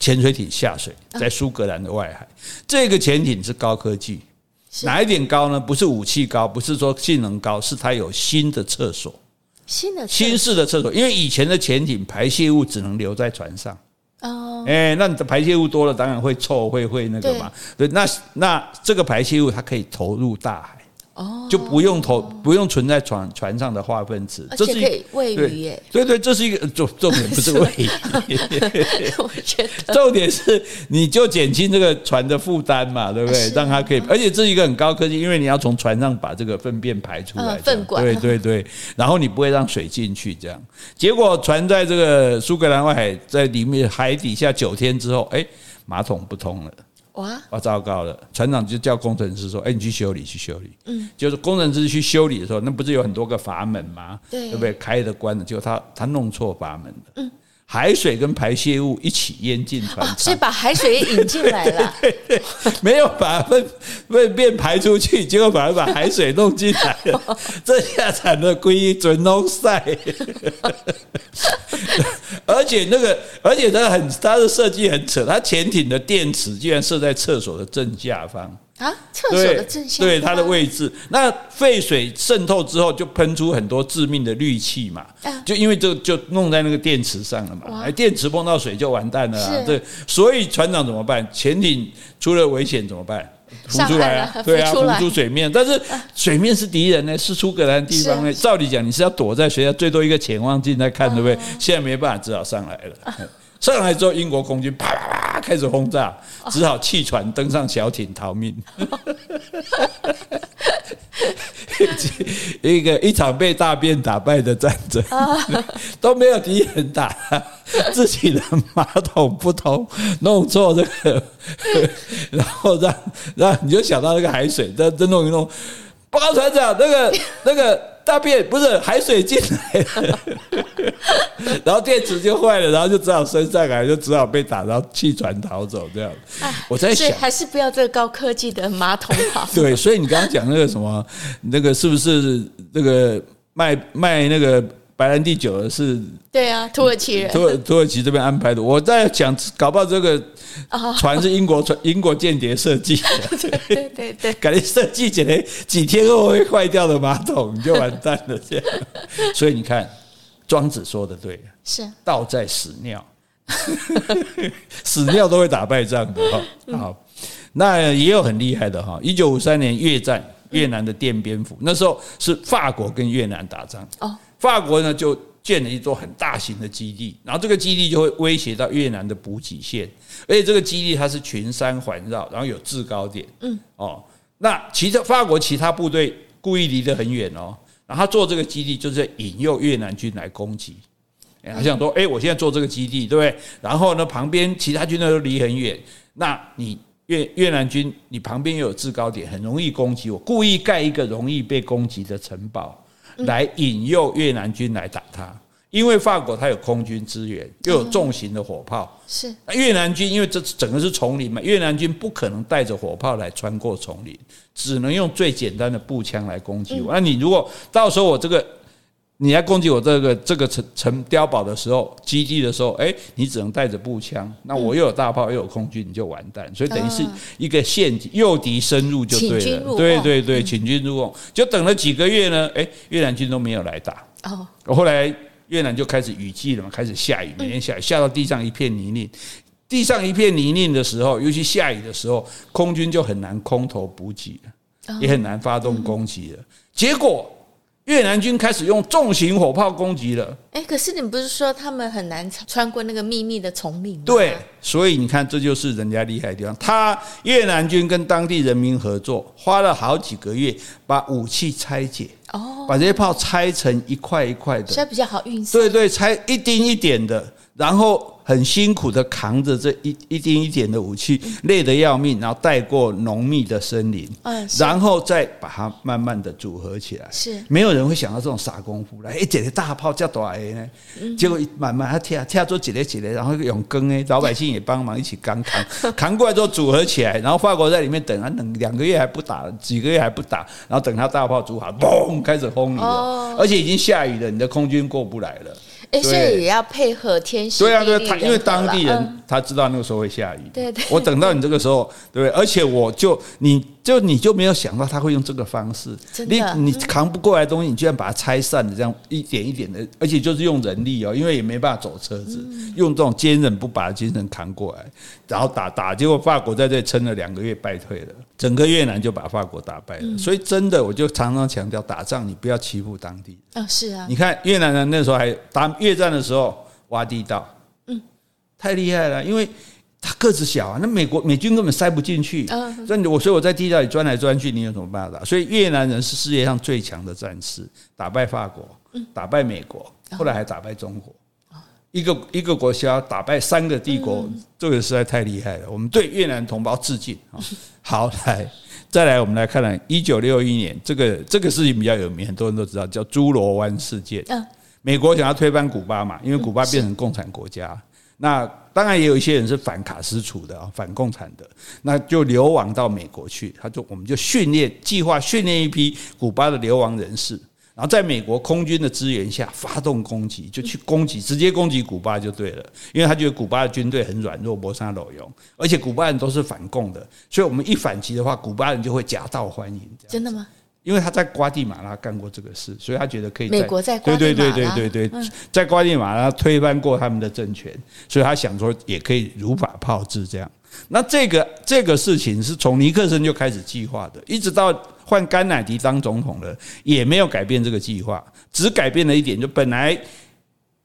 潜水艇下水，在苏格兰的外海。这个潜艇是高科技，哪一点高呢？不是武器高，不是说性能高，是它有新的厕所，新的新式的厕所。因为以前的潜艇排泄物只能留在船上。哦，哦，哎，那你的排泄物多了，当然会臭，会会那个嘛。对，对，那那这个排泄物它可以投入大海。哦，就不用投，不用存在船船上的化粪池，这是可以喂鱼耶。对对，这是一个重重点，不是喂鱼。*laughs* *laughs* 我觉得重点是你就减轻这个船的负担嘛，对不对？让它可以，而且这是一个很高科技，因为你要从船上把这个粪便排出来，*laughs* 粪管。对对对，然后你不会让水进去，这样。结果船在这个苏格兰外海，在里面海底下九天之后，哎，马桶不通了。哇！哇，糟糕了！船长就叫工程师说：“哎，你去修理，去修理。”嗯，就是工程师去修理的时候，那不是有很多个阀门吗？对，对不对？开的关的，结果他他弄错阀门了。嗯。海水跟排泄物一起淹进船舱，所以把海水也引进来了。*laughs* 对对对，没有把粪粪便排出去，结果反而把海水弄进来了。*laughs* 这下惨了，归准弄赛。而且那个，而且它很，它的设计很扯，它潜艇的电池居然设在厕所的正下方。啊，厕所的正下方对，对它的位置，那废水渗透之后就喷出很多致命的氯气嘛，就因为这个就弄在那个电池上了嘛，哎，电池碰到水就完蛋了啊，对，所以船长怎么办？潜艇出了危险怎么办？浮出来啊，对啊，浮出水面，但是水面是敌人呢，是出格兰地方呢，照理讲你是要躲在学校，最多一个潜望镜在看，对不对？现在没办法，只好上来了。上来之后，英国空军啪啪啪开始轰炸，只好弃船登上小艇逃命。*laughs* 一个一场被大便打败的战争，都没有敌人打，*laughs* 自己的马桶不通，弄错这个，*laughs* 然后让让你就想到那个海水，再再弄一弄。报告船长，那个那个大便不是海水进来了，*laughs* 然后电池就坏了，然后就只好升上来，就只好被打，然后弃船逃走这样。我在想，还是不要这个高科技的马桶好。对，所以你刚刚讲那个什么，那个是不是那个卖卖那个？白兰地酒的是，对啊，土耳其人，土土耳其这边安排的。我在讲，搞不好这个船是英国船，英国间谍设计的。*laughs* 对对对感觉设计起来，几天后会坏掉的马桶，你就完蛋了。这样，所以你看，庄子说的对，是道在屎尿，*laughs* 屎尿都会打败仗的哈。好，那也有很厉害的哈。一九五三年越战，越南的奠边府，那时候是法国跟越南打仗哦。法国呢就建了一座很大型的基地，然后这个基地就会威胁到越南的补给线，而且这个基地它是群山环绕，然后有制高点，嗯，哦，那其实法国其他部队故意离得很远哦，然后他做这个基地就是引诱越南军来攻击，他想说，哎，我现在做这个基地，对不对？然后呢，旁边其他军队都离很远，那你越越南军你旁边又有制高点，很容易攻击我，故意盖一个容易被攻击的城堡。来引诱越南军来打他，因为法国它有空军支援，又有重型的火炮。是，越南军因为这整个是丛林嘛，越南军不可能带着火炮来穿过丛林，只能用最简单的步枪来攻击我。那你如果到时候我这个。你来攻击我这个这个城城碉堡的时候，基地的时候，哎，你只能带着步枪，那我又有大炮又有空军，你就完蛋。所以等于是一个陷阱，诱敌深入就对了。对对对，请军入瓮，就等了几个月呢，哎，越南军都没有来打。哦，后来越南就开始雨季了嘛，开始下雨，每天下雨，下到地上一片泥泞。地上一片泥泞的时候，尤其下雨的时候，空军就很难空投补给了，也很难发动攻击了。结果。越南军开始用重型火炮攻击了。哎，可是你不是说他们很难穿过那个秘密的丛林吗？对，所以你看，这就是人家厉害的地方。他越南军跟当地人民合作，花了好几个月把武器拆解，哦，把这些炮拆成一块一块的，所以比较好运送。对对，拆一丁一点的，然后。很辛苦的扛着这一一丁一点的武器，累得要命，然后带过浓密的森林，然后再把它慢慢的组合起来。是，没有人会想到这种傻功夫来。哎，这个大炮叫多少呢？结果慢慢他跳跳出几列几列，然后用更哎，老百姓也帮忙一起扛扛 *laughs* 扛过来之后组合起来，然后法国在里面等啊等两个月还不打，几个月还不打，然后等他大炮组好，嘣开始轰你了，而且已经下雨了，你的空军过不来了。哎，所以也要配合天时地利人和。对啊，对，他因为当地人他知道那个时候会下雨。对对。我等到你这个时候，对不对？而且我就你这就你就没有想到他会用这个方式，你你扛不过来的东西，你居然把它拆散的这样一点一点的，而且就是用人力哦，因为也没办法走车子，用这种坚韧不拔的精神扛过来，然后打打，结果法国在这里撑了两个月败退了，整个越南就把法国打败了。所以真的，我就常常强调，打仗你不要欺负当地啊，是啊，你看越南人那时候还打越战的时候挖地道，嗯，太厉害了，因为。他个子小啊，那美国美军根本塞不进去。嗯，所以我所以我在地道里钻来钻去，你有什么办法？所以越南人是世界上最强的战士，打败法国，打败美国，后来还打败中国。一个一个国家打败三个帝国，这个实在太厉害了。我们对越南同胞致敬 *laughs* 啊！好，来再来，我们来看看一九六一年，这个这个事情比较有名，很多人都知道，叫猪罗湾事件。嗯，美国想要推翻古巴嘛，因为古巴变成共产国家。那当然也有一些人是反卡斯楚的啊，反共产的，那就流亡到美国去。他就我们就训练计划训练一批古巴的流亡人士，然后在美国空军的支援下发动攻击，就去攻击，直接攻击古巴就对了。因为他觉得古巴的军队很软弱，没啥路用，而且古巴人都是反共的，所以我们一反击的话，古巴人就会夹道欢迎。真的吗？因为他在瓜地马拉干过这个事，所以他觉得可以。美国在瓜地马拉，对对对对对，在瓜地马拉推翻过他们的政权，所以他想说也可以如法炮制这样。那这个这个事情是从尼克森就开始计划的，一直到换甘乃迪当总统了，也没有改变这个计划，只改变了一点，就本来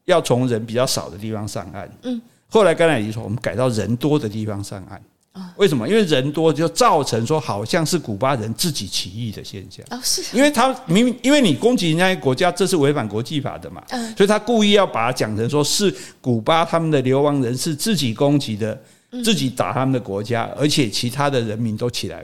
要从人比较少的地方上岸，嗯，后来甘乃迪说我们改到人多的地方上岸。为什么？因为人多就造成说好像是古巴人自己起义的现象。哦，是。因为他明明因为你攻击人家国家，这是违反国际法的嘛。嗯。所以他故意要把它讲成说是古巴他们的流亡人士自己攻击的，自己打他们的国家，而且其他的人民都起来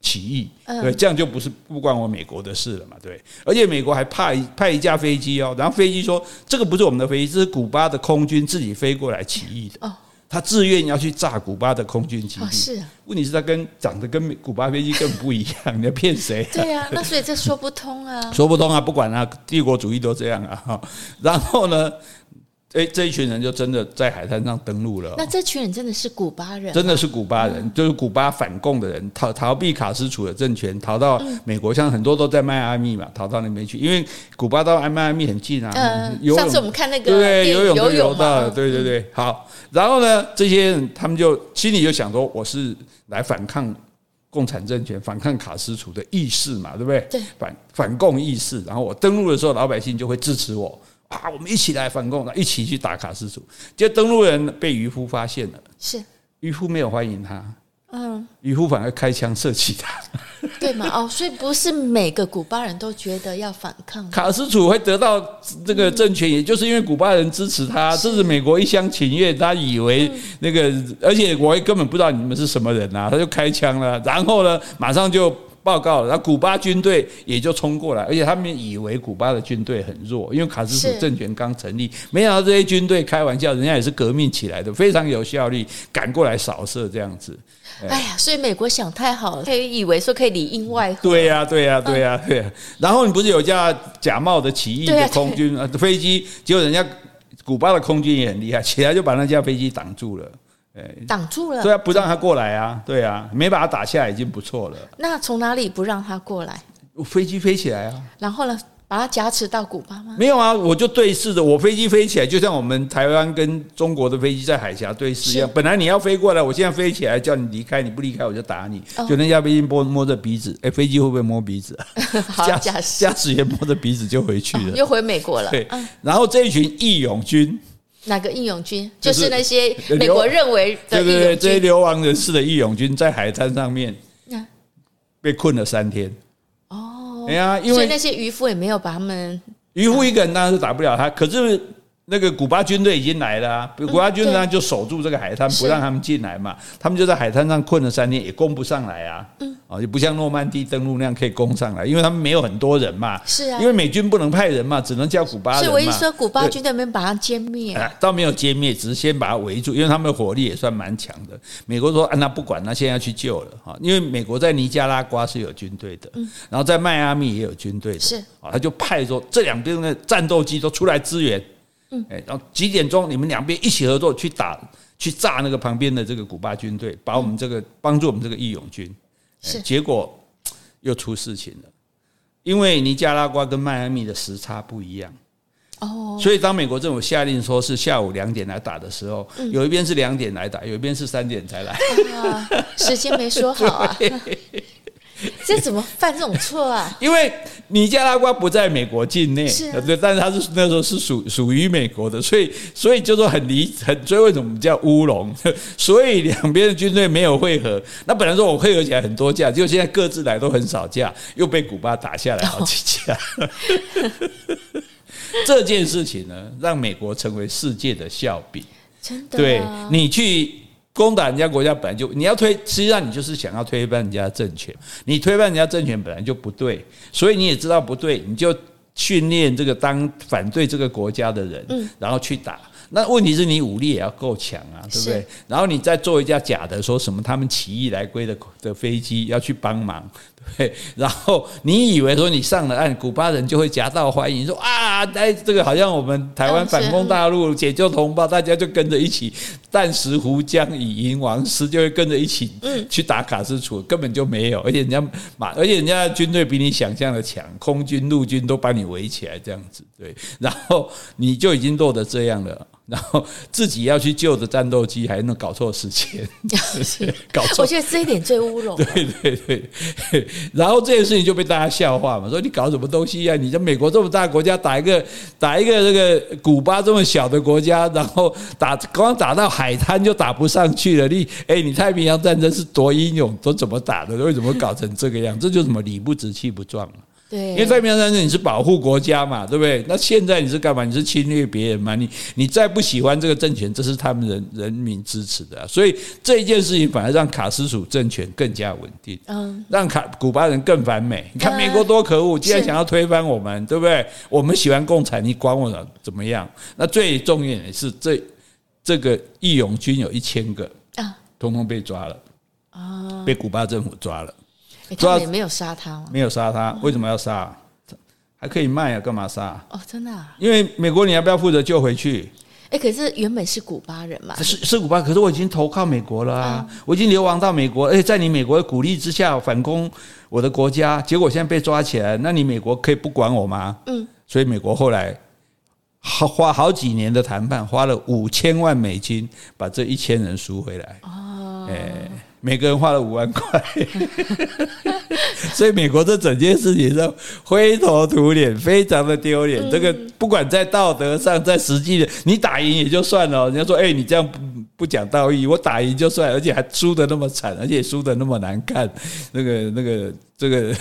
起义。对，这样就不是不关我美国的事了嘛？对。而且美国还派派一架飞机哦，然后飞机说这个不是我们的飞机，这是古巴的空军自己飞过来起义的。哦。他自愿要去炸古巴的空军基地，是。问题是，他跟长得跟古巴飞机根本不一样，你要骗谁？*laughs* 对啊，那所以这说不通啊，*laughs* 说不通啊，不管啊，帝国主义都这样啊。然后呢？哎，这一群人就真的在海滩上登陆了。那这群人真的是古巴人？真的是古巴人，就是古巴反共的人，逃逃避卡斯楚的政权，逃到美国，像很多都在迈阿密嘛，逃到那边去，因为古巴到迈阿密很近啊。嗯，上次我们看那个对游泳都游到了，对对对。好，然后呢，这些人他们就心里就想说，我是来反抗共产政权、反抗卡斯楚的意识嘛，对不对？对，反反共意识。然后我登陆的时候，老百姓就会支持我。啊，我们一起来反共，一起去打卡斯楚。结果登陆人被渔夫发现了，是渔夫没有欢迎他，嗯，渔夫反而开枪射击他，对吗？哦，所以不是每个古巴人都觉得要反抗。卡斯楚会得到这个政权，也就是因为古巴人支持他，这是美国一厢情愿。他以为那个，而且我也根本不知道你们是什么人啊，他就开枪了，然后呢，马上就。报告了，然后古巴军队也就冲过来，而且他们以为古巴的军队很弱，因为卡斯楚政权刚成立，没想到这些军队开玩笑，人家也是革命起来的，非常有效率，赶过来扫射这样子。哎呀，所以美国想太好了，可以以为说可以里应外合。对呀，对呀，对呀，对呀。然后你不是有架假冒的起义的空军啊飞机，结果人家古巴的空军也很厉害，起来就把那架飞机挡住了。挡住了，对啊，不让他过来啊，对啊，没把他打下来已经不错了。那从哪里不让他过来？飞机飞起来啊，然后呢，把他夹持到古巴吗？没有啊，我就对视着，我飞机飞起来，就像我们台湾跟中国的飞机在海峡对视一样。本来你要飞过来，我现在飞起来叫你离开，你不离开我就打你。就那架飞机摸摸着鼻子，哎，飞机会不会摸鼻子？*laughs* 驾驾驾驶员摸着鼻子就回去了，又回美国了。对，然后这一群义勇军。哪个义勇军？就是那些美国认为的义勇军。对对对，这些流亡人士的义勇军在海滩上面被困了三天。哦，哎呀，因为所以那些渔夫也没有把他们。渔夫一个人当然是打不了他，可是。那个古巴军队已经来了啊，古巴军队呢就守住这个海滩，不让他们进来嘛。他们就在海滩上困了三天，也攻不上来啊。嗯，啊，就不像诺曼底登陆那样可以攻上来，因为他们没有很多人嘛。是啊，因为美军不能派人嘛，只能叫古巴。所以我一说古巴军队没把它歼灭，倒没有歼灭，只是先把它围住，因为他们的火力也算蛮强的。美国说啊，那不管，那现在要去救了哈，因为美国在尼加拉瓜是有军队的，然后在迈阿密也有军队的，是啊，他就派说这两边的战斗机都出来支援。嗯，哎，然后几点钟你们两边一起合作去打，去炸那个旁边的这个古巴军队，把我们这个帮助我们这个义勇军。是，结果又出事情了，因为尼加拉瓜跟迈阿密的时差不一样。哦，所以当美国政府下令说是下午两点来打的时候，有一边是两点来打，有一边是三点才来。啊，时间没说好啊。*laughs* *laughs* 这怎么犯这种错啊？因为尼加拉瓜不在美国境内，是啊，对，但是它是那时候是属属于美国的，所以所以就说很离很，所以为什么叫乌龙？*laughs* 所以两边的军队没有会合。那本来说我会合起来很多架，结果现在各自来都很少架，又被古巴打下来好几架。*laughs* 这件事情呢，让美国成为世界的笑柄。真的，对，你去。攻打人家国家本来就你要推，实际上你就是想要推翻人家政权。你推翻人家政权本来就不对，所以你也知道不对，你就训练这个当反对这个国家的人，然后去打。那问题是你武力也要够强啊，对不对？然后你再做一架假的，说什么他们起义来归的的飞机要去帮忙。对，然后你以为说你上了岸，古巴人就会夹道欢迎，说啊，哎，这个好像我们台湾反攻大陆，解救同胞，大家就跟着一起，弹石湖江以迎王师，就会跟着一起去打卡斯楚，根本就没有，而且人家马，而且人家军队比你想象的强，空军、陆军都把你围起来，这样子，对，然后你就已经落得这样了。然后自己要去救的战斗机，还能搞错时间，*laughs* 搞错。我觉得这一点最乌龙。对对对，然后这件事情就被大家笑话嘛，说你搞什么东西呀？你在美国这么大国家打一个打一个这个古巴这么小的国家，然后打光打到海滩就打不上去了。你哎，你太平洋战争是多英勇，都怎么打的？为什么搞成这个样？这就什么理不直气不壮对，因为太平洋战争你是保护国家嘛，对不对？那现在你是干嘛？你是侵略别人嘛？你你再不喜欢这个政权，这是他们人人民支持的，所以这一件事情反而让卡斯楚政权更加稳定，嗯，让卡古巴人更反美。你看美国多可恶，既然想要推翻我们，对不对？我们喜欢共产，你管我怎么样？那最重要的是这这个义勇军有一千个啊，通通被抓了啊，被古巴政府抓了。也没有杀他，没有杀他，为什么要杀？还可以卖啊，干嘛杀？哦，真的啊？因为美国，你要不要负责救回去？哎，可是原本是古巴人嘛，是是古巴，可是我已经投靠美国了啊，我已经流亡到美国，哎，在你美国的鼓励之下反攻我的国家，结果现在被抓起来，那你美国可以不管我吗？嗯，所以美国后来花好几年的谈判，花了五千万美金把这一千人赎回来。哦，哎。每个人花了五万块，*laughs* 所以美国这整件事情是灰头土脸，非常的丢脸。这个不管在道德上，在实际的，你打赢也就算了。人家说，哎，你这样不不讲道义，我打赢就算，而且还输的那么惨，而且输的那么难看。那个那个这个，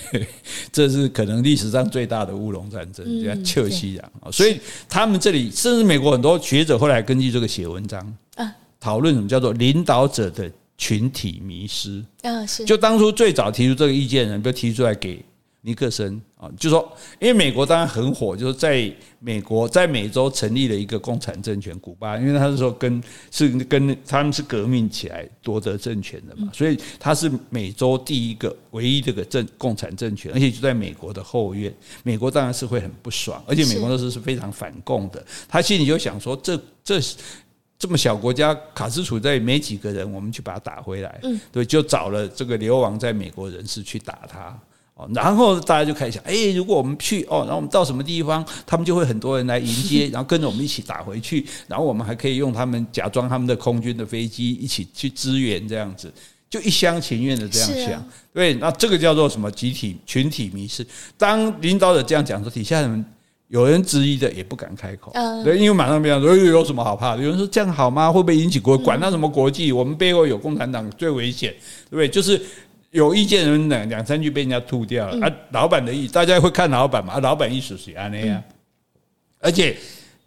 *laughs* 这是可能历史上最大的乌龙战争，叫切西洋。所以他们这里，甚至美国很多学者后来根据这个写文章啊。讨论什么叫做领导者的群体迷失？啊，是。就当初最早提出这个意见的人，就提出来给尼克森啊，就说，因为美国当然很火，就是在美国在美洲成立了一个共产政权——古巴，因为他是说跟是跟他们是革命起来夺得政权的嘛，所以他是美洲第一个唯一这个政共产政权，而且就在美国的后院，美国当然是会很不爽，而且美国那时候是非常反共的，他心里就想说，这这。这么小国家，卡斯楚在没几个人，我们去把他打回来。嗯，对，就找了这个流亡在美国人士去打他。哦，然后大家就开始想，哎，如果我们去，哦，然后我们到什么地方，他们就会很多人来迎接，*laughs* 然后跟着我们一起打回去，然后我们还可以用他们假装他们的空军的飞机一起去支援，这样子，就一厢情愿的这样想。对，那这个叫做什么？集体群体迷失。当领导者这样讲说，底下人。有人质疑的也不敢开口，对，因为马上别人说有什么好怕的？有人说这样好吗？会不会引起国管他什么国际？我们背后有共产党最危险，对不对？就是有意见的人两两三句被人家吐掉了啊！老板的意，大家会看老板嘛？啊，老板意思是安那样，而且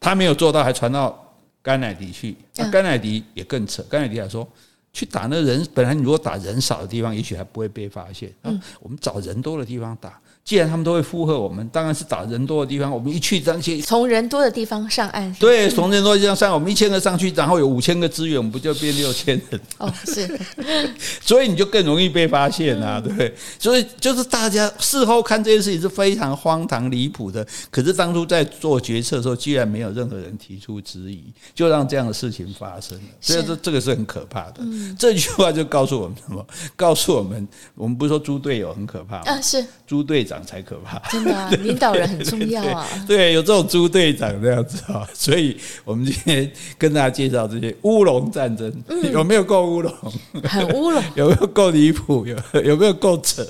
他没有做到，还传到甘乃迪去，那甘乃迪也更扯，甘乃迪还说去打那人，本来你如果打人少的地方，也许还不会被发现啊，我们找人多的地方打。既然他们都会附和我们，当然是找人多的地方。我们一去，当先从人多的地方上岸。对，从人多的地方上岸，我们一千个上去，然后有五千个资源，我们不就变六千人？哦，是。*laughs* 所以你就更容易被发现啊，对不对？所以就是大家事后看这件事情是非常荒唐离谱的。可是当初在做决策的时候，居然没有任何人提出质疑，就让这样的事情发生了。所以这这个是很可怕的。嗯，这句话就告诉我们什么？告诉我们，我们不是说猪队友很可怕吗？啊，是猪队长才可怕。真的啊，*laughs* 领导人很重要啊。对，对，有这种猪队长这样子啊，*laughs* 所以我们今天跟大家介绍这些乌龙战争，嗯、有没有够乌龙？很乌龙。*laughs* 有没有够离谱？有有没有够扯？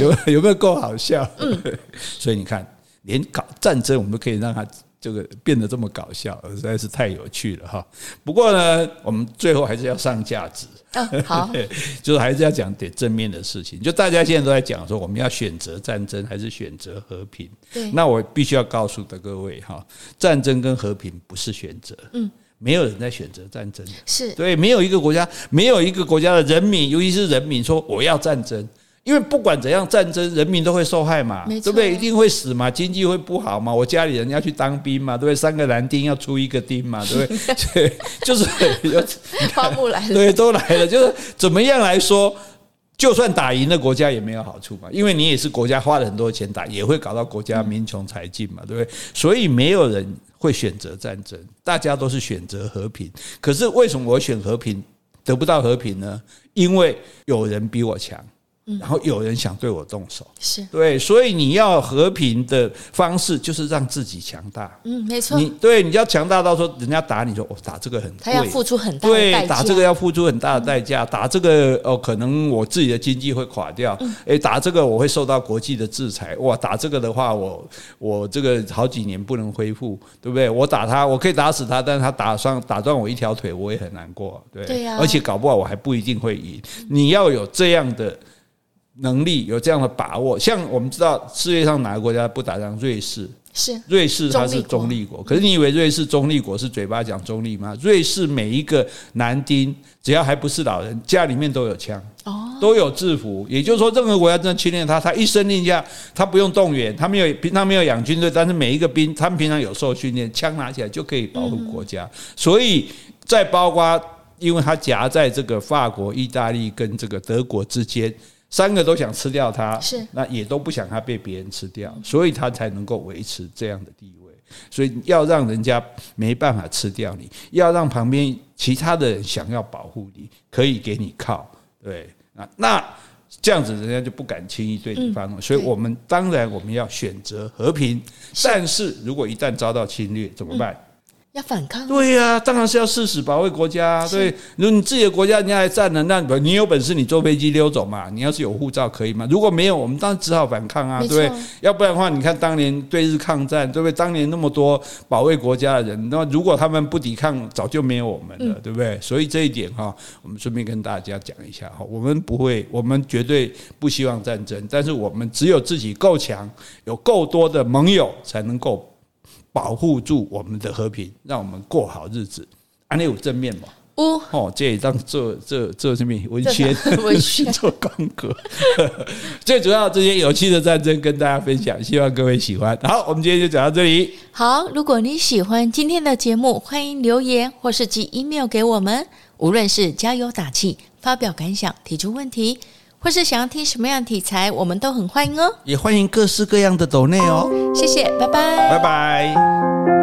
有有没有够好笑？嗯，所以你看，连搞战争我们都可以让它。这个变得这么搞笑，实在是太有趣了哈。不过呢，我们最后还是要上价值，嗯、好，*laughs* 就是还是要讲点正面的事情。就大家现在都在讲说，我们要选择战争还是选择和平？对，那我必须要告诉的各位哈，战争跟和平不是选择，嗯，没有人在选择战争，是对，没有一个国家，没有一个国家的人民，尤其是人民说我要战争。因为不管怎样战争，人民都会受害嘛，对不对？一定会死嘛，经济会不好嘛，我家里人要去当兵嘛，对不对？三个男丁要出一个丁嘛，对不对？*laughs* 对，*laughs* 就是花木兰，对，都来了。就是怎么样来说，就算打赢了国家也没有好处嘛，因为你也是国家花了很多钱打，也会搞到国家民穷财尽嘛，对不对？所以没有人会选择战争，大家都是选择和平。可是为什么我选和平得不到和平呢？因为有人比我强。然后有人想对我动手，是对，所以你要和平的方式就是让自己强大。嗯，没错。你对，你要强大到说人家打你说，我打这个很贵，他要付出很大的代价。对，打这个要付出很大的代价，打这个哦，可能我自己的经济会垮掉。诶，打这个我会受到国际的制裁。哇，打这个的话，我我这个好几年不能恢复，对不对？我打他，我可以打死他，但是他打伤打断我一条腿，我也很难过。对，对呀。而且搞不好我还不一定会赢。你要有这样的。能力有这样的把握，像我们知道世界上哪个国家不打仗？瑞士是瑞士，它是中立国。可是你以为瑞士中立国是嘴巴讲中立吗？瑞士每一个男丁只要还不是老人，家里面都有枪，都有制服。也就是说，任何国家真的侵略他，他一声令下，他不用动员，他没有平常没有养军队，但是每一个兵他们平常有受训练，枪拿起来就可以保护国家。所以再包括，因为他夹在这个法国、意大利跟这个德国之间。三个都想吃掉他，是那也都不想他被别人吃掉，所以他才能够维持这样的地位。所以要让人家没办法吃掉你，要让旁边其他的人想要保护你，可以给你靠，对啊，那这样子人家就不敢轻易对你发动。所以我们当然我们要选择和平，但是如果一旦遭到侵略怎么办？要反抗？对呀、啊，当然是要誓死保卫国家。对，如果你自己的国家人家还占了，那你有本事你坐飞机溜走嘛？你要是有护照可以吗？如果没有，我们当然只好反抗啊，对不对？要不然的话，你看当年对日抗战，对不对？当年那么多保卫国家的人，那如果他们不抵抗，早就没有我们了，对不对？所以这一点哈，我们顺便跟大家讲一下哈，我们不会，我们绝对不希望战争，但是我们只有自己够强，有够多的盟友，才能够。保护住我们的和平，让我们过好日子。安利有正面嘛？哦，哦，这一张这做这什么文宣文宣做广告。*laughs* 最主要这些有趣的战争跟大家分享，希望各位喜欢。好，我们今天就讲到这里。好，如果你喜欢今天的节目，欢迎留言或是寄 email 给我们。无论是加油打气、发表感想、提出问题，或是想要听什么样的题材，我们都很欢迎哦。也欢迎各式各样的抖内哦。谢谢，拜拜，拜拜。